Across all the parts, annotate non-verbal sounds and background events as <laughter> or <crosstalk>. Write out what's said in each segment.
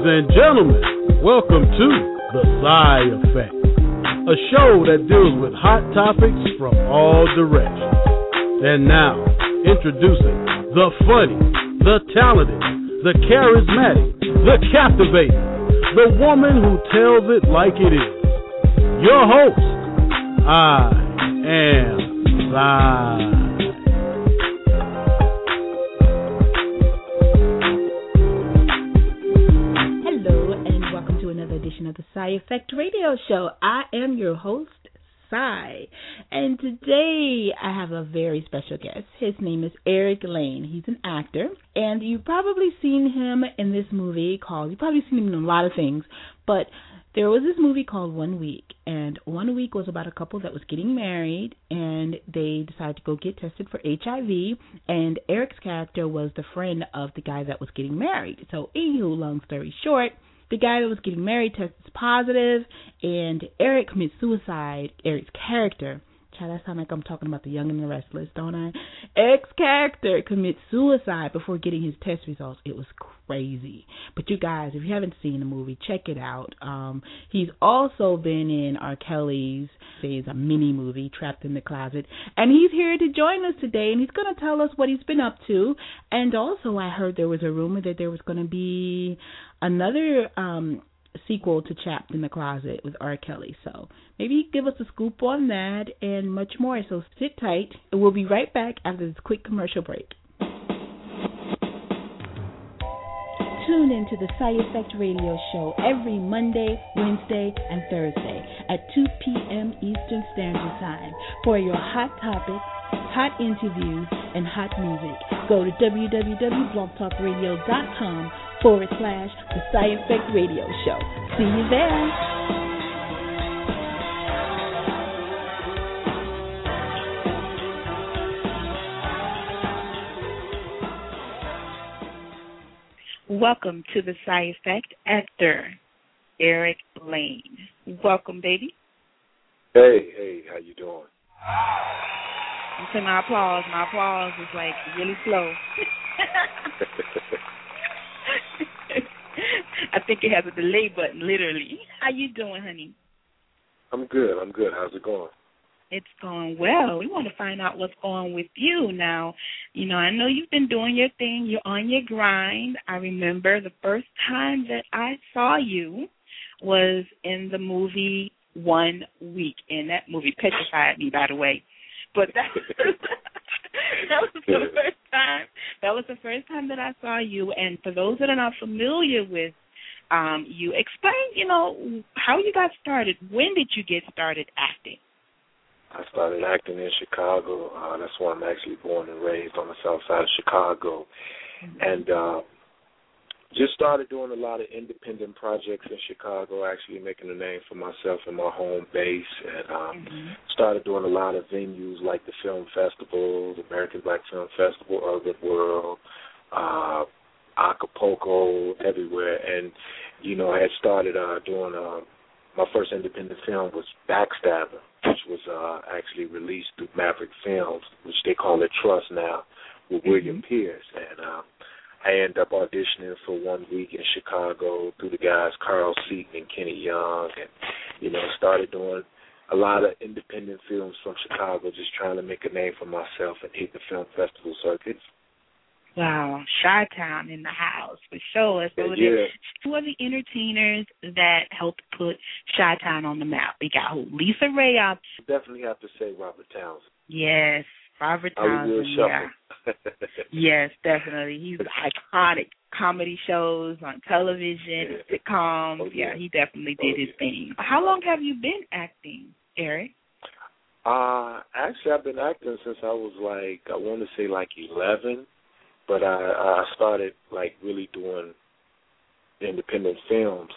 Ladies and gentlemen, welcome to The Sy Effect, a show that deals with hot topics from all directions. And now, introducing the funny, the talented, the charismatic, the captivating, the woman who tells it like it is. Your host, I am Sy. Sy Effect Radio Show. I am your host, Sy, and today I have a very special guest. His name is Eric Lane. He's an actor, and you've probably seen him in this movie called, you've probably seen him in a lot of things, but there was this movie called One Week, and One Week was about a couple that was getting married, and they decided to go get tested for HIV. And Eric's character was the friend of the guy that was getting married. So, anywho, long story short, the guy that was getting married tests positive, and Eric commits suicide. Eric's character. Child, that sound like I'm talking about the Young and the Restless, don't I? Eric's character commits suicide before getting his test results. It was crazy. But you guys, if you haven't seen the movie, check it out. Um, he's also been in R. Kelly's, it's a mini movie, Trapped in the Closet, and he's here to join us today, and he's going to tell us what he's been up to. And also, I heard there was a rumor that there was going to be another um sequel to Trapped in the Closet with R. Kelly. So maybe give us a scoop on that and much more. So sit tight. We'll be right back after this quick commercial break. Tune in to the Sy Effect Radio Show every Monday, Wednesday, and Thursday at 2 p.m. Eastern Standard Time for your hot topics, hot interviews, and hot music. Go to www.blogtalkradio.com forward slash the Sy Effect Radio Show. See you there. Welcome to the Sy Effect actor, Eric Lane. Welcome, baby. Hey, hey, how you doing? You my applause. My applause is like really slow. <laughs> <laughs> I think it has a delay button, literally. How you doing, honey? I'm good. I'm good. How's it going? It's going well. We want to find out what's going with you now. You know, I know you've been doing your thing. You're on your grind. I remember the first time that I saw you was in the movie One Week, and that movie petrified me, by the way. But that <laughs> <laughs> <laughs> that was the first time. That was the first time that I saw you. And for those that are not familiar with um, you, explain, you know, how you got started. When did you get started acting? I started acting in Chicago. Uh, that's where I'm actually born and raised on the south side of Chicago. Mm-hmm. And uh, just started doing a lot of independent projects in Chicago, actually making a name for myself in my home base, and um, mm-hmm. started doing a lot of venues like the film festival, the American Black Film Festival, Urban World, uh, Acapulco, everywhere. And you know, I had started uh, doing uh, my first independent film was Backstabber, which was uh, actually released through Maverick Films, which they call it Trust now, with mm-hmm. William Pierce, and. Uh, I ended up auditioning for one week in Chicago through the guys Carl Seaton and Kenny Young, and you know started doing a lot of independent films from Chicago, just trying to make a name for myself and hit the film festival circuits. Wow, Chi Town in the house for sure. So yeah. two of the entertainers that helped put Chi Town on the map. We got who? LisaRaye. Definitely have to say Robert Townsend. Yes, Robert Townsend. Yeah. <laughs> yes, definitely. He's iconic. Comedy shows on television, yeah. sitcoms. Oh, yeah. yeah. he definitely did oh, his yeah. thing. How long have you been acting, Eric? Uh, actually, I've been acting since I was like I want to say like eleven, but I I started like really doing independent films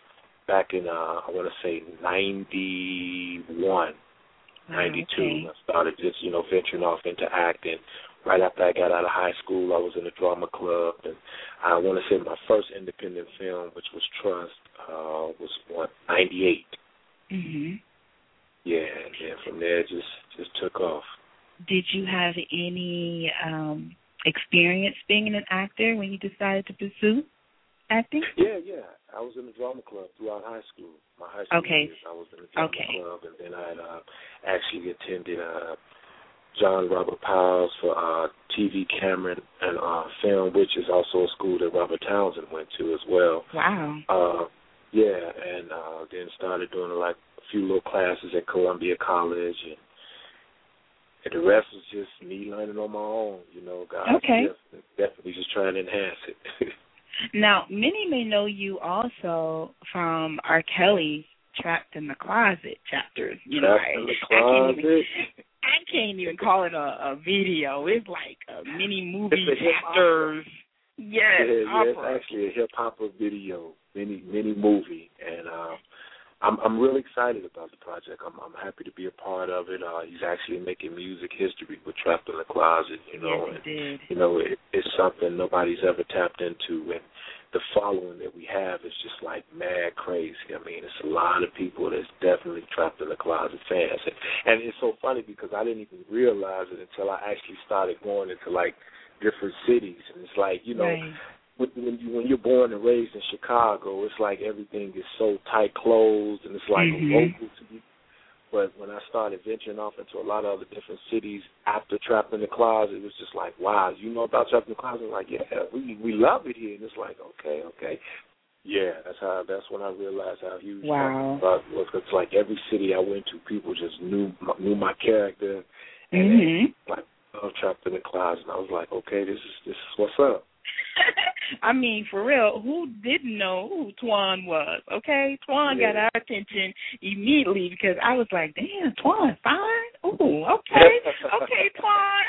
back in uh I want to say ninety one. 92. Okay. I started just, you know, venturing off into acting. Right after I got out of high school, I was in a drama club, and I want to say my first independent film, which was Trust, uh, was what 98. Mhm. Yeah, and then from there just just took off. Did you have any um experience being an actor when you decided to pursue acting? Yeah, yeah. I was in the drama club throughout high school. My high school okay. years, I was in the drama okay. club, and then I uh, actually attended uh, John Robert Powers for uh, TV, camera, and uh, film, which is also a school that Robert Townsend went to as well. Wow. Uh, yeah, and uh, then started doing like a few little classes at Columbia College, and, and the rest was just me learning on my own. You know, God, okay. definitely, definitely just trying to enhance it. <laughs> now, many may know you also from R. Kelly's Trapped in the Closet chapters. You Trapped know, in the I, closet. I can't even, I can't even call it a, a video. It's like a mini movie chapters. Yes, yeah, yeah, it's actually a hip hop video, mini mini movie, and uh, I'm I'm really excited about the project. I'm I'm happy to be a part of it. Uh, he's actually making music history with Trapped in the Closet, you know, yes, and you know it, it's something nobody's ever tapped into, and the following that we have is just like mad crazy. I mean, it's a lot of people that's definitely Trapped in the Closet fans, and, and it's so funny because I didn't even realize it until I actually started going into like different cities, and it's like you know. right. When when you when you're born and raised in Chicago, it's like everything is so tight closed and it's like Mhm. local to you. But when I started venturing off into a lot of other different cities after Trapped in the Closet, it was just like, wow, you know about Trapped in the Closet? I'm like, yeah, we we love it here. And it's like, okay, okay. Yeah, that's how. That's when I realized how huge Wow. Trapped in the Closet was. It's like every city I went to, people just knew knew my character, and Mhm. they, like, oh, Trapped in the Closet. And I was like, okay, this is this is what's up. I mean, for real, who didn't know who Twan was? Okay, Twan got our attention immediately because I was like, "Damn, Twan, fine. Ooh, okay, okay, Twan."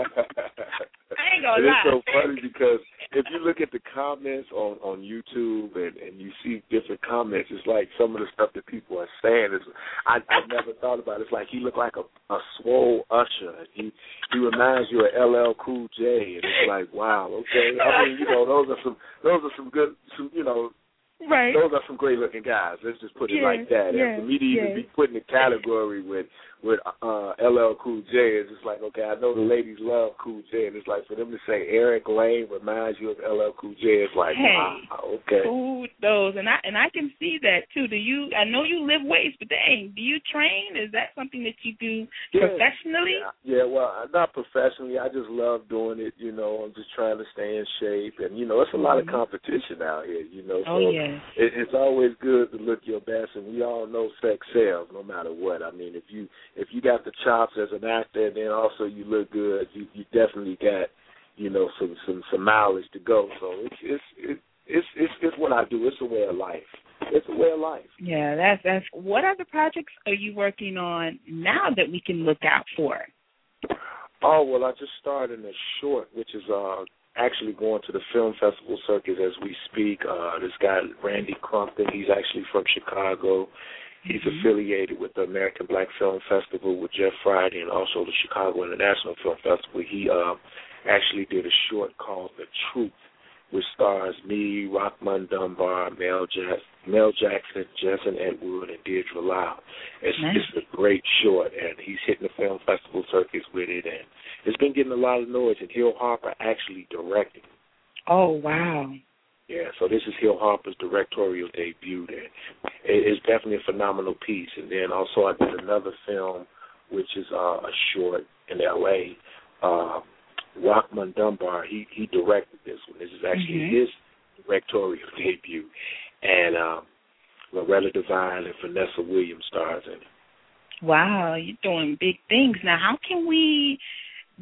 I ain't gonna lie. It's so funny because if you look at the comments on on YouTube and and you see different comments, it's like some of the stuff that people are saying is I I never thought about. It. It's like he looked like a a swole usher. He he reminds you of LL Cool J, and it's like wow, okay. I mean, you know, those are some those are some good some you know right. those are some great looking guys. Let's just put it Yeah, like that. and for me to even be put in a category with with uh LL Cool J is just like okay, I know the ladies love Cool J, and it's like for them to say Eric Lane reminds you of LL Cool J, it's like Hey. wow, okay. Who knows? And I and I can see that too. Do you? I know you live weights, but dang, do you train? Is that something that you do Yeah. professionally? Yeah, yeah, well, not professionally. I just love doing it. You know, I'm just trying to stay in shape, and you know, it's a lot of Mhm. competition out here. You know, so Oh yes. it, it's always good to look your best, and we all know sex sells, no matter what. I mean, if you if you got the chops as an actor, and then also you look good, you you definitely got you know some some some mileage to go. So it's it's it's it's it's, it's what I do. It's a way of life. It's a way of life. Yeah, that's that's. What other projects are you working on now that we can look out for? Oh well, I just started a short, which is uh actually going to the film festival circuit as we speak. Uh This guy Randy Crumpton, he's actually from Chicago. He's Mhm. affiliated with the American Black Film Festival with Jeff Friday and also the Chicago International Film Festival. He uh, actually did a short called The Truth, which stars me, Rockmond Dunbar, Mel, Jack- Mel Jackson, Jensen Edward, and Deirdre Lau. It's, Nice. it's a great short, and he's hitting the film festival circuits with it, and it's been getting a lot of noise. And Hill Harper actually directed. Oh wow. Yeah, so this is Hill Harper's directorial debut. There, it's definitely a phenomenal piece. And then also I did another film, which is uh, a short in L.A. Uh, Rockmond Dunbar, he he directed this one. This is actually Mhm. his directorial <laughs> debut, and um, Loretta Devine and Vanessa Williams stars in it. Wow, you're doing big things now. How can we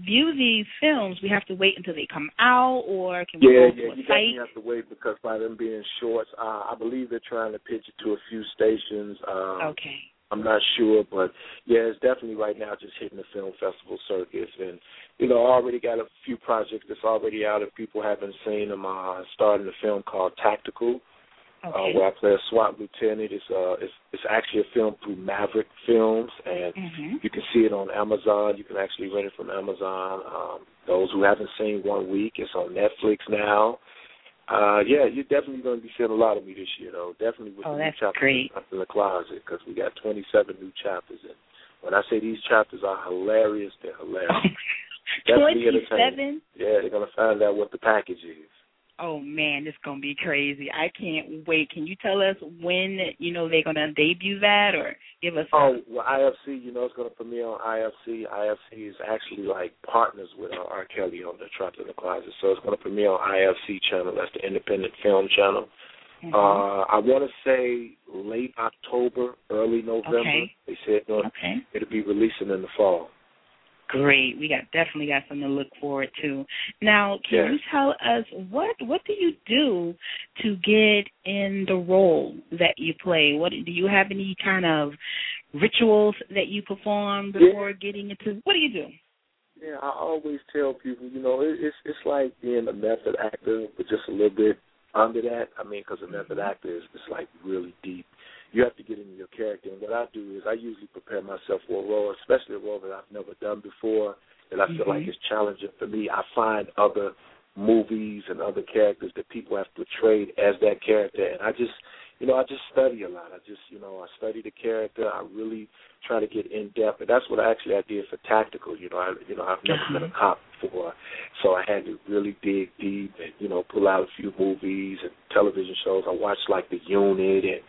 view these films? We have to wait until they come out, or can we Yeah, go yeah, to you a definitely site? have to wait because by them being shorts, uh, I believe they're trying to pitch it to a few stations. Um, Okay. I'm not sure, but yeah, it's definitely right now just hitting the film festival circuits, and you know, I already got a few projects that's already out. If people haven't seen them, uh, starting a film called Tactical, uh, where I play a SWAT lieutenant. It's uh, it's it's actually a film through Maverick Films, and Mhm. you can see it on Amazon. You can actually rent it from Amazon. Um, those who haven't seen One Week, it's on Netflix now. Uh, yeah, you're definitely going to be seeing a lot of me this year, though. Definitely with Oh, the new chapters great. in the closet because we got 27 new chapters. And when I say these chapters are hilarious, they're hilarious. <laughs> Definitely. Twenty-seven. Yeah, they're going to find out what the package is. Oh man, it's gonna be crazy. I can't wait. Can you tell us when you know they're gonna debut that or give us Oh well IFC, you know it's gonna premiere on IFC. IFC is actually like partners with uh, R. Kelly on the Trap in the Closet. So it's gonna premiere on IFC channel, that's the independent film channel. Mhm. Uh I wanna say late October, early November. Okay. They said no, okay. it'll be releasing in the fall. Great. We got definitely got something to look forward to. Now, can Yes. you tell us what what do you do to get in the role that you play? What do you have any kind of rituals that you perform before getting into? What do you do? Yeah, I always tell people, you know, it, it's it's like being a method actor, but just a little bit under that. I mean, because a method mm-hmm. actor is it's like really deep. You have to get into your character, and what I do is I usually prepare myself for a role, especially a role that I've never done before, that I feel Mhm. like is challenging for me. I find other movies and other characters that people have portrayed as that character, and I just, you know, I just study a lot. I just, you know, I study the character. I really try to get in depth, and that's what I actually I did for tactical. You know, I, you know, I've never been a cop before, so I had to really dig deep and you know pull out a few movies and television shows. I watched like The Unit, and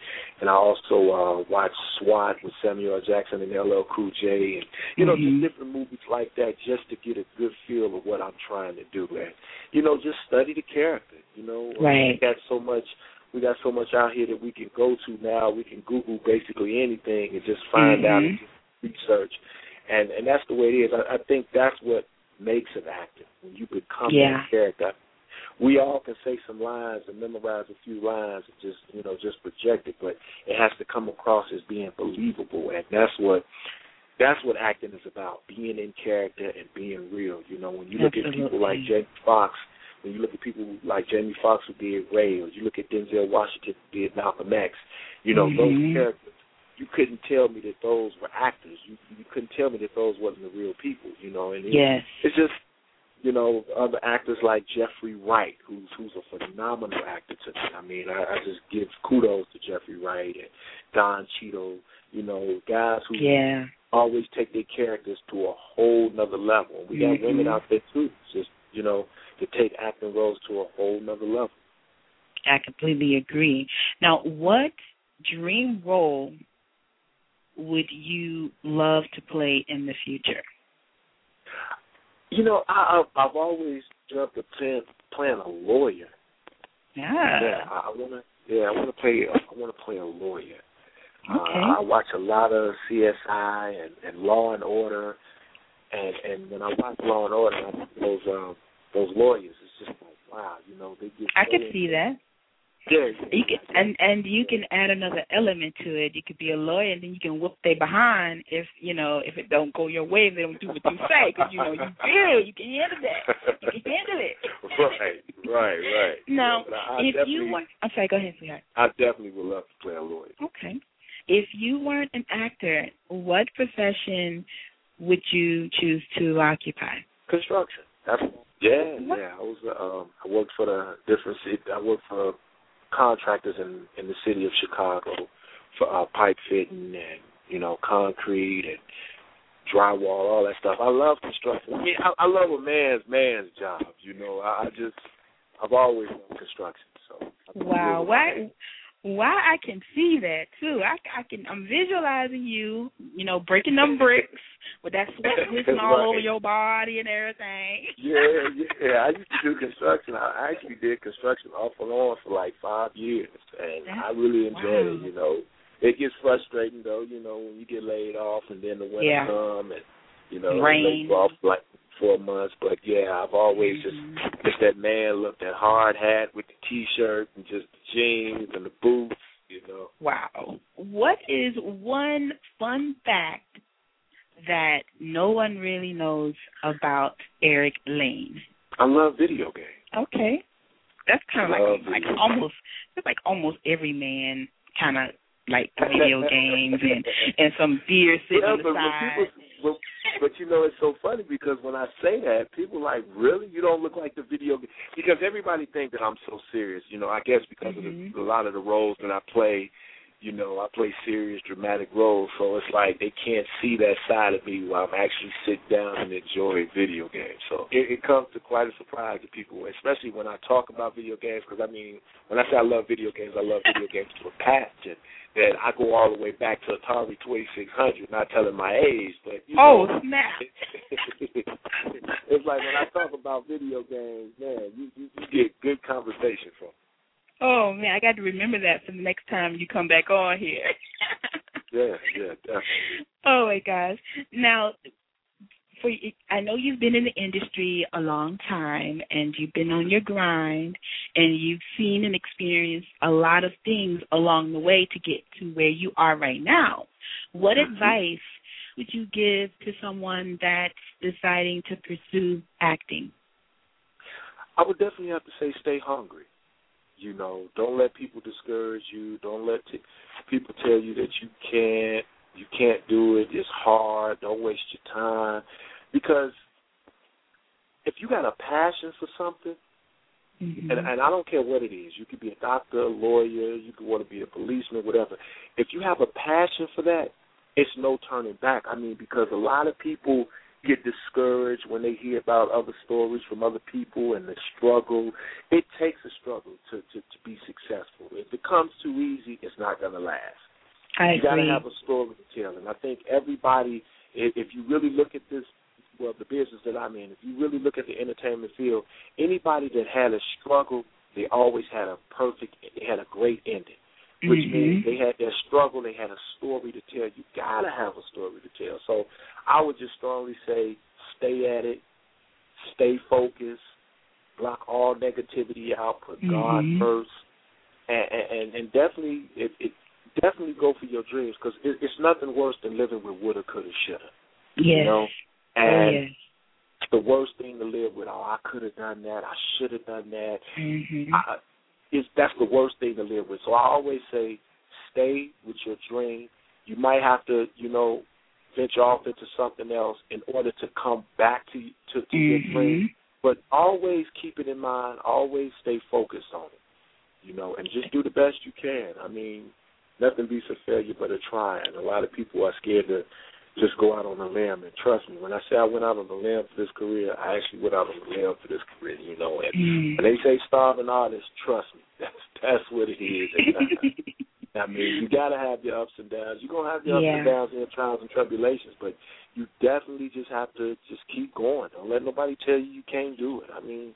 and I also uh watched SWAT with Samuel L. Jackson and LL Cool J, and you know Mhm. just different movies like that, just to get a good feel of what I'm trying to do, and you know just study the character. You know, Right. we got so much. We got so much out here that we can go to now. We can Google basically anything and just find out mm-hmm. and research, and and that's the way it is. I, I think that's what makes an actor when you become Yeah. that character. We all can say some lines and memorize a few lines and just you know just project it, but it has to come across as being believable, and that's what that's what acting is about: being in character and being real. You know, when you look at people like Absolutely. Jamie Foxx, when you look at people like Jamie Foxx who did Ray, or you look at Denzel Washington who did Malcolm X, you know Mhm. those characters. You couldn't tell me that those were actors. You you couldn't tell me that those wasn't the real people. You know, and it, Yes. it's just you know other actors like Jeffrey Wright, who's who's a phenomenal actor to me. I mean, I, I just give kudos to Jeffrey Wright and Don Cheadle. You know, guys who Yeah. always take their characters to a whole nother level. We got Mhm. women out there too, just you know, to take acting roles to a whole nother level. I completely agree. Now, what dream role would you love to play in the future? You know, I, I've always dreamt of playing playing a lawyer. Yeah. Yeah, I, I wanna. Yeah, I wanna play. I wanna play a lawyer. Okay. Uh, I watch a lot of CSI and, and Law and Order, and and when I watch Law and Order, I watch those um those lawyers. It's just like wow, you know, they get. I could see that. Yeah, You can and and you can add another element to it. You could be a lawyer, and then you can whoop they behind if you know if it don't go your way, if they don't do what you say, because you know you feel you can handle that. You can handle it. <laughs> right, right, right. <laughs> Now, Yeah, if you were, I'm sorry, go ahead, sweetheart. I definitely would love to play a lawyer. Okay. If you weren't an actor, what profession would you choose to occupy? Construction. That's yeah, What? yeah. I was uh, um I worked for the different city. I worked for contractors in in the city of Chicago for uh, pipe fitting and you know concrete and drywall, all that stuff. I love construction. I mean, I, I love a man's man's job. You know, I, I just I've always loved construction. So Wow, why? Why I can see that too. I, I can. I'm visualizing you, you know, breaking them bricks with that sweat <laughs> glistening all Right. over your body and everything. Yeah, yeah. I used to do construction. I actually did construction off and on for like five years, and That's- I really enjoyed wow. it. You know, it gets frustrating though. You know, when you get laid off and then the winter Yeah. come and you know Rain. off like four months. But yeah, I've always just mm-hmm. just that man look, that hard hat with the t-shirt and just the jeans and the boots. You know. Wow. What is one fun fact that no one really knows about Eric Lane? I love video games. Okay. That's kind of like like almost that's like almost every man kind of like <laughs> video games and and some beer sitting Yeah, on the side. people, but, but you know, it's so funny because when I say that, people are like, really, you don't look like the video game because everybody think that I'm so serious. You know, I guess because Mhm. of the, a lot of the roles that I play, you know, I play serious, dramatic roles, so it's like they can't see that side of me while I'm actually sit down and enjoy video games. So it, it comes to quite a surprise to people, especially when I talk about video games. Because I mean, when I say I love video games, I love video games to a passion. That I go all the way back to Atari 2600, not telling my age, but you oh know, snap! <laughs> <laughs> it's like when I talk about video games, man, you, you, you get good conversation from. Oh man, I got to remember that for the next time you come back on here. <laughs> yeah, yeah, definitely. Oh my gosh! Now, for I know you've been in the industry a long time, and you've been on your grind, and you've seen and experienced a lot of things along the way to get to where you are right now. What mm-hmm. advice would you give to someone that's deciding to pursue acting? I would definitely have to say stay hungry. You know, don't let people discourage you. Don't let t- people tell you that you can't, you can't do it. It's hard. Don't waste your time, because if you got a passion for something, mm-hmm. and, and I don't care what it is, you could be a doctor, a lawyer, you could want to be a policeman, whatever. If you have a passion for that, it's no turning back. I mean, because a lot of people get discouraged when they hear about other stories from other people and the struggle. It takes a struggle to, to, to be successful. If it comes too easy, it's not going to last. I you got to have a story to tell. And I think everybody, if if you really look at this, well, the business that I'm in, if you really look at the entertainment field, anybody that had a struggle, they always had a perfect, they had a great ending which mm-hmm. means they had their struggle, they had a story to tell. You gotta have a story to tell. So I would just strongly say stay at it, stay focused, block all negativity out, put mm-hmm. God first, and, and and definitely it, it definitely go for your dreams because it, it's nothing worse than living with woulda, coulda, shoulda. Yes. You know, oh, and oh, yes. the worst thing to live with. Oh, I could have done that. I should have done that. Mm-hmm. I, is that's the worst thing to live with. So I always say, stay with your dream. You might have to, you know, venture off into something else in order to come back to to, to mm-hmm. your dream. But always keep it in mind. Always stay focused on it. You know, and just do the best you can. I mean, nothing beats a failure but a try. And a lot of people are scared to just go out on a limb. And trust me, when I say I went out on a limb for this career, I actually went out on a limb for this career. You know, and mm. when they say starving artist, trust me, <laughs> that's that's what it is. I mean, you got to have your ups and downs. You're gonna have your yeah. ups and downs and your trials and tribulations, but you definitely just have to just keep going. Don't let nobody tell you you can't do it. I mean,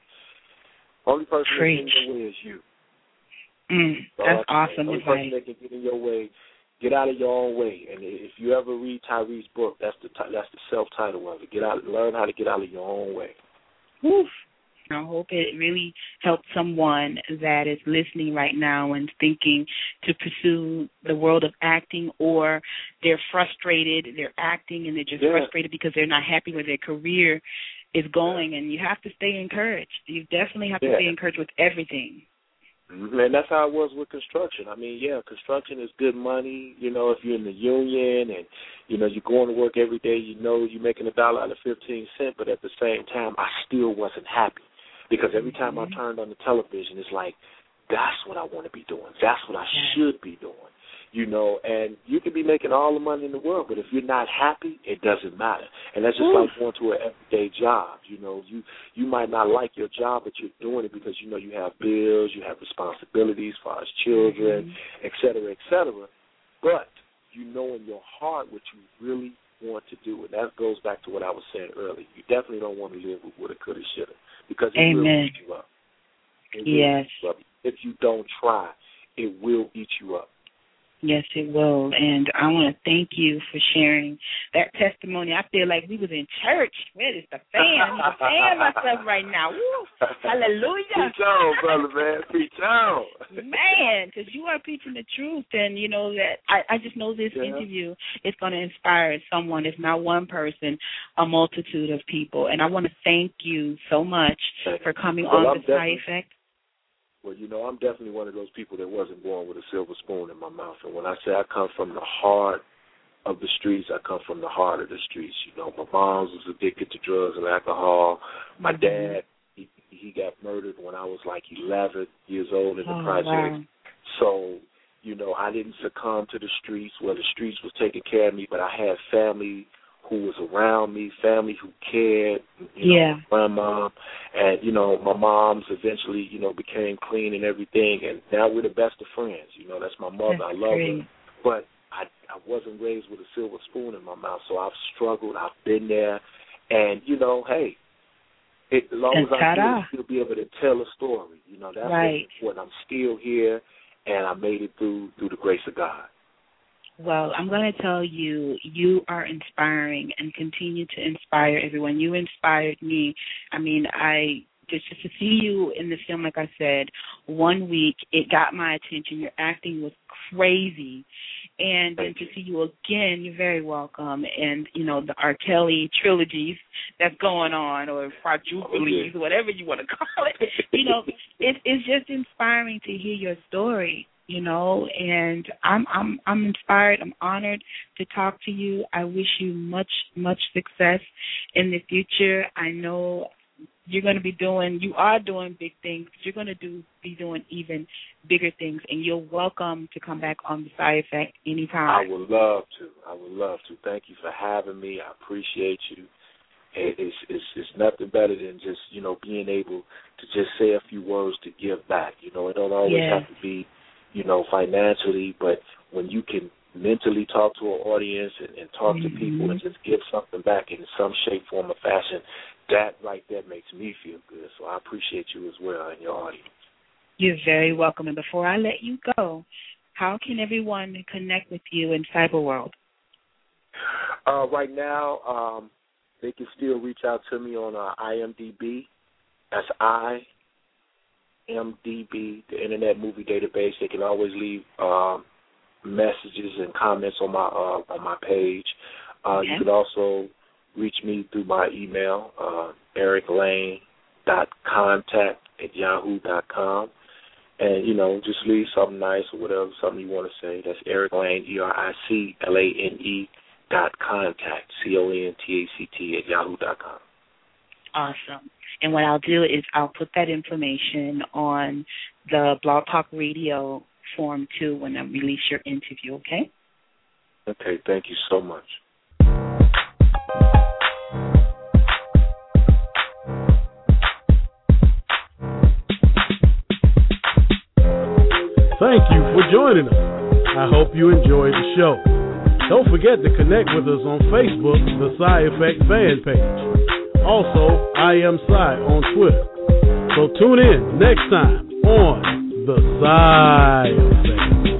only person Preach. that can get in your way is you. Mm, that's I- awesome only advice. person that can get in your way get out of your own way. And if you ever read Tyree's book, that's the that's the self title of it. Get out, learn how to get out of your own way. Woof. I hope it really helps someone that is listening right now and thinking to pursue the world of acting or they're frustrated, they're acting and they're just Yeah. frustrated because they're not happy where their career is going and you have to stay encouraged. You definitely have to Yeah. stay encouraged with everything. Mhm. And that's how it was with construction. I mean, yeah, construction is good money. You know, if you're in the union and you know you're going to work every day, you know you're making a dollar out of fifteen cent. But at the same time, I still wasn't happy because every time I Mhm. turned on the television, it's like that's what I want to be doing. That's what I Yeah. should be doing. You know, and you can be making all the money in the world, but if you're not happy, it doesn't matter. And that's just Oof. like going to an everyday job. You know, you you might not like your job, but you're doing it because you know you have bills, you have responsibilities as far as children, Mhm. et cetera, et cetera. But you know in your heart what you really want to do, and that goes back to what I was saying earlier. You definitely don't want to live with woulda, coulda, shoulda, because it will Amen. eat you up. It will Yes. eat you up. If you don't try, it will eat you up. Yes, it will. And I want to thank you for sharing that testimony. I feel like we was in church. Where is the fan? I'm a <laughs> fan myself right now. Woo. Hallelujah. Preach on, brother, man. Preach on. Man, because you are preaching the truth, and you know that I, I just know this Yeah. interview is going to inspire someone, if not one person, a multitude of people. And I want to thank you so much for coming Well, on I'm the Sy Effect. Well, you know, I'm definitely one of those people that wasn't born with a silver spoon in my mouth. And when I say I come from the heart of the streets, I come from the heart of the streets. You know, my mom was addicted to drugs and alcohol. My Mhm. dad, he, he got murdered when I was like 11 years old in the Oh, project. wow. So, You know, I didn't succumb to the streets where the streets was taking care of me, but I had family who was around me, family who cared, you yeah. know, grandma, and you know, my mom's eventually, you know, became clean and everything, and now we're the best of friends. You know, that's my mother. That's I love great. her, but I I wasn't raised with a silver spoon in my mouth, so I've struggled. I've been there, and you know, hey, it, as long And as I can still be able to tell a story, you know, that's Right. what I'm still here, and I made it through through the grace of God. Well, I'm going to tell you, you are inspiring and continue to inspire everyone. You inspired me. I mean, I just, just to see you in the film, like I said, one week, it got my attention. Your acting was crazy. And then to see you again, you're very welcome. And, you know, the R. Kelly trilogies that's going on, or quadruplies, oh, whatever you want to call it, you know, <laughs> it, it's just inspiring to hear your story you know and i'm i'm i'm inspired i'm honored to talk to you i wish you much much success in the future i know you're going to be doing you are doing big things you're going to do be doing even bigger things and you're welcome to come back on the Sy effect anytime. I would love to. I would love to. Thank you for having me. I appreciate you. It- It's it's it's nothing better than just you know being able to just say a few words to give back. You know, it don't always Yeah. have to be you know financially, but when you can mentally talk to an audience and, and talk to people and just give something back in some shape, form, or fashion, that right there makes me feel good. So I appreciate you as well and your audience. you're very welcome and before i let you go how can everyone connect with you in cyber world Uh, right now, um, they can still reach out to me on uh, IMDb. That's IMDb, the Internet Movie Database. They can always leave um, messages and comments on my uh, on my page. Uh, Okay. You can also reach me through my email, uh, Eric Lane dot contact at yahoo dot com. And, you know, just leave something nice or whatever, something you want to say. That's Eric Lane, E R I C L A N E dot contact, C O N T A C T at yahoo dot com. Awesome. And what I'll do is I'll put that information on the Blog Talk Radio form too when I release your interview, okay? Okay, thank you so much. Thank you for joining us. I hope you enjoyed the show. Don't forget to connect with us on Facebook, the Sy Effect fan page. Also, I am Sy on Twitter. So tune in next time on the Effect.